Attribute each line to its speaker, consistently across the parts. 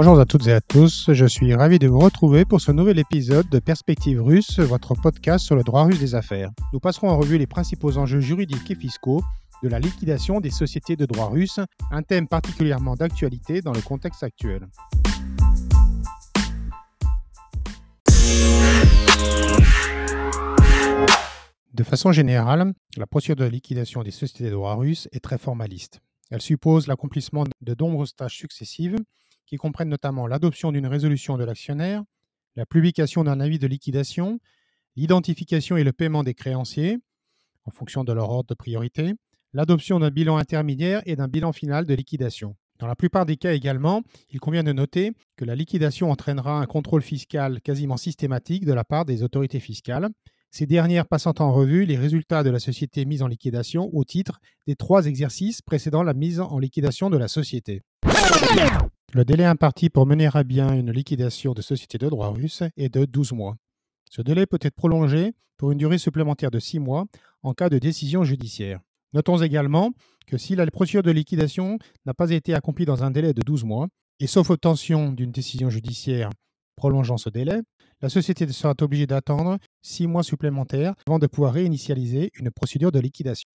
Speaker 1: Bonjour à toutes et à tous, je suis ravi de vous retrouver pour ce nouvel épisode de Perspective russe, votre podcast sur le droit russe des affaires. Nous passerons en revue les principaux enjeux juridiques et fiscaux de la liquidation des sociétés de droit russe, un thème particulièrement d'actualité dans le contexte actuel. De façon générale, la procédure de liquidation des sociétés de droit russe est très formaliste. Elle suppose l'accomplissement de nombreuses tâches successives qui comprennent notamment l'adoption d'une résolution de l'actionnaire, la publication d'un avis de liquidation, l'identification et le paiement des créanciers, en fonction de leur ordre de priorité, l'adoption d'un bilan intermédiaire et d'un bilan final de liquidation. Dans la plupart des cas également, il convient de noter que la liquidation entraînera un contrôle fiscal quasiment systématique de la part des autorités fiscales, ces dernières passant en revue les résultats de la société mise en liquidation au titre des trois exercices précédant la mise en liquidation de la société. Le délai imparti pour mener à bien une liquidation de société de droit russe est de 12 mois. Ce délai peut être prolongé pour une durée supplémentaire de 6 mois en cas de décision judiciaire. Notons également que si la procédure de liquidation n'a pas été accomplie dans un délai de 12 mois, et sauf obtention d'une décision judiciaire prolongeant ce délai, la société sera obligée d'attendre 6 mois supplémentaires avant de pouvoir réinitialiser une procédure de liquidation.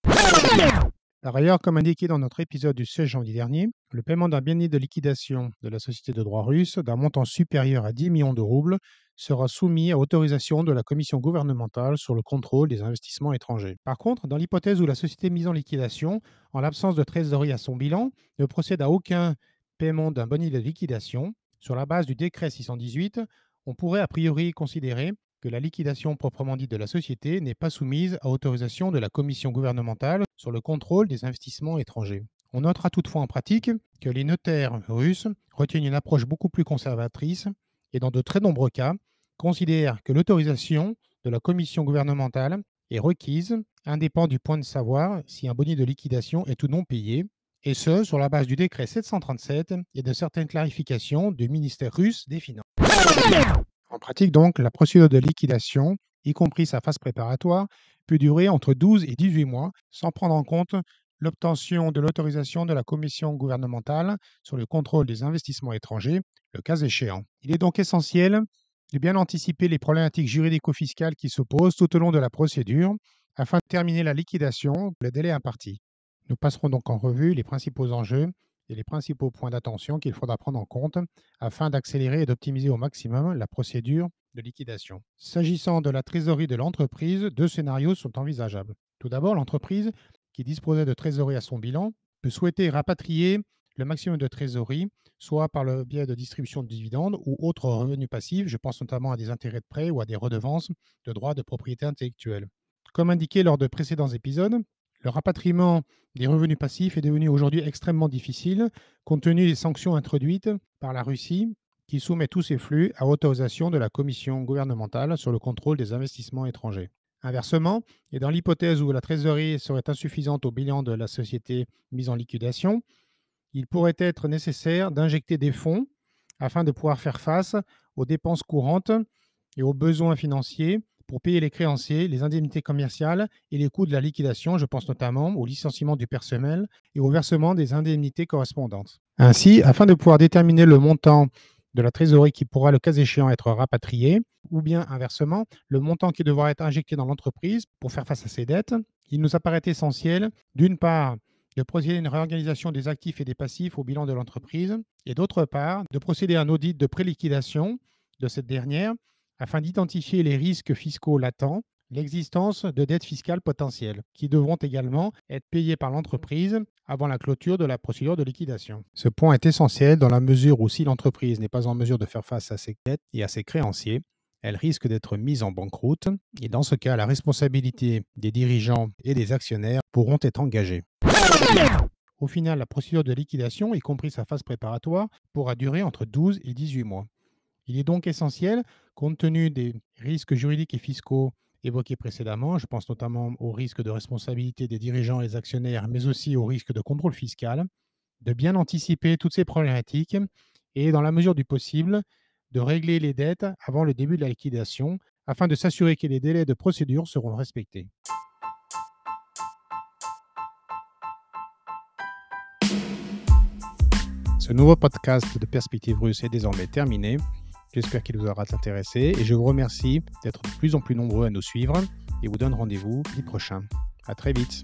Speaker 1: Par ailleurs, comme indiqué dans notre épisode du 16 janvier dernier, le paiement d'un bien de liquidation de la société de droit russe d'un montant supérieur à 10 millions de roubles sera soumis à autorisation de la commission gouvernementale sur le contrôle des investissements étrangers. Par contre, dans l'hypothèse où la société mise en liquidation, en l'absence de trésorerie à son bilan, ne procède à aucun paiement d'un boni de liquidation, sur la base du décret 618, on pourrait a priori considérer que la liquidation proprement dite de la société n'est pas soumise à autorisation de la commission gouvernementale sur le contrôle des investissements étrangers. On notera toutefois en pratique que les notaires russes retiennent une approche beaucoup plus conservatrice et dans de très nombreux cas considèrent que l'autorisation de la commission gouvernementale est requise, indépendant du point de savoir si un bonus de liquidation est ou non payé, et ce sur la base du décret 737 et de certaines clarifications du ministère russe des Finances. En pratique, donc, la procédure de liquidation, y compris sa phase préparatoire, peut durer entre 12 et 18 mois sans prendre en compte l'obtention de l'autorisation de la commission gouvernementale sur le contrôle des investissements étrangers, le cas échéant. Il est donc essentiel de bien anticiper les problématiques juridico-fiscales qui s'opposent tout au long de la procédure afin de terminer la liquidation le délai imparti. Nous passerons donc en revue les principaux enjeux et les principaux points d'attention qu'il faudra prendre en compte afin d'accélérer et d'optimiser au maximum la procédure de liquidation. S'agissant de la trésorerie de l'entreprise, deux scénarios sont envisageables. Tout d'abord, l'entreprise, qui disposait de trésorerie à son bilan, peut souhaiter rapatrier le maximum de trésorerie, soit par le biais de distribution de dividendes ou autres revenus passifs, je pense notamment à des intérêts de prêt ou à des redevances de droits de propriété intellectuelle. Comme indiqué lors de précédents épisodes, le rapatriement des revenus passifs est devenu aujourd'hui extrêmement difficile compte tenu des sanctions introduites par la Russie qui soumet tous ces flux à autorisation de la Commission gouvernementale sur le contrôle des investissements étrangers. Inversement, et dans l'hypothèse où la trésorerie serait insuffisante au bilan de la société mise en liquidation, il pourrait être nécessaire d'injecter des fonds afin de pouvoir faire face aux dépenses courantes et aux besoins financiers pour payer les créanciers, les indemnités commerciales et les coûts de la liquidation. Je pense notamment au licenciement du personnel et au versement des indemnités correspondantes. Ainsi, afin de pouvoir déterminer le montant de la trésorerie qui pourra, le cas échéant, être rapatrié, ou bien inversement, le montant qui devra être injecté dans l'entreprise pour faire face à ses dettes, il nous apparaît essentiel, d'une part, de procéder à une réorganisation des actifs et des passifs au bilan de l'entreprise, et d'autre part, de procéder à un audit de préliquidation de cette dernière afin d'identifier les risques fiscaux latents, l'existence de dettes fiscales potentielles, qui devront également être payées par l'entreprise avant la clôture de la procédure de liquidation. Ce point est essentiel dans la mesure où si l'entreprise n'est pas en mesure de faire face à ses dettes et à ses créanciers, elle risque d'être mise en banqueroute et dans ce cas, la responsabilité des dirigeants et des actionnaires pourront être engagées. Au final, la procédure de liquidation, y compris sa phase préparatoire, pourra durer entre 12 et 18 mois. Il est donc essentiel, compte tenu des risques juridiques et fiscaux évoqués précédemment, je pense notamment au risque de responsabilité des dirigeants et des actionnaires, mais aussi au risque de contrôle fiscal, de bien anticiper toutes ces problématiques et, dans la mesure du possible, de régler les dettes avant le début de la liquidation afin de s'assurer que les délais de procédure seront respectés. Ce nouveau podcast de Perspective Russe est désormais terminé. J'espère qu'il vous aura intéressé et je vous remercie d'être de plus en plus nombreux à nous suivre et vous donne rendez-vous le prochain. À très vite.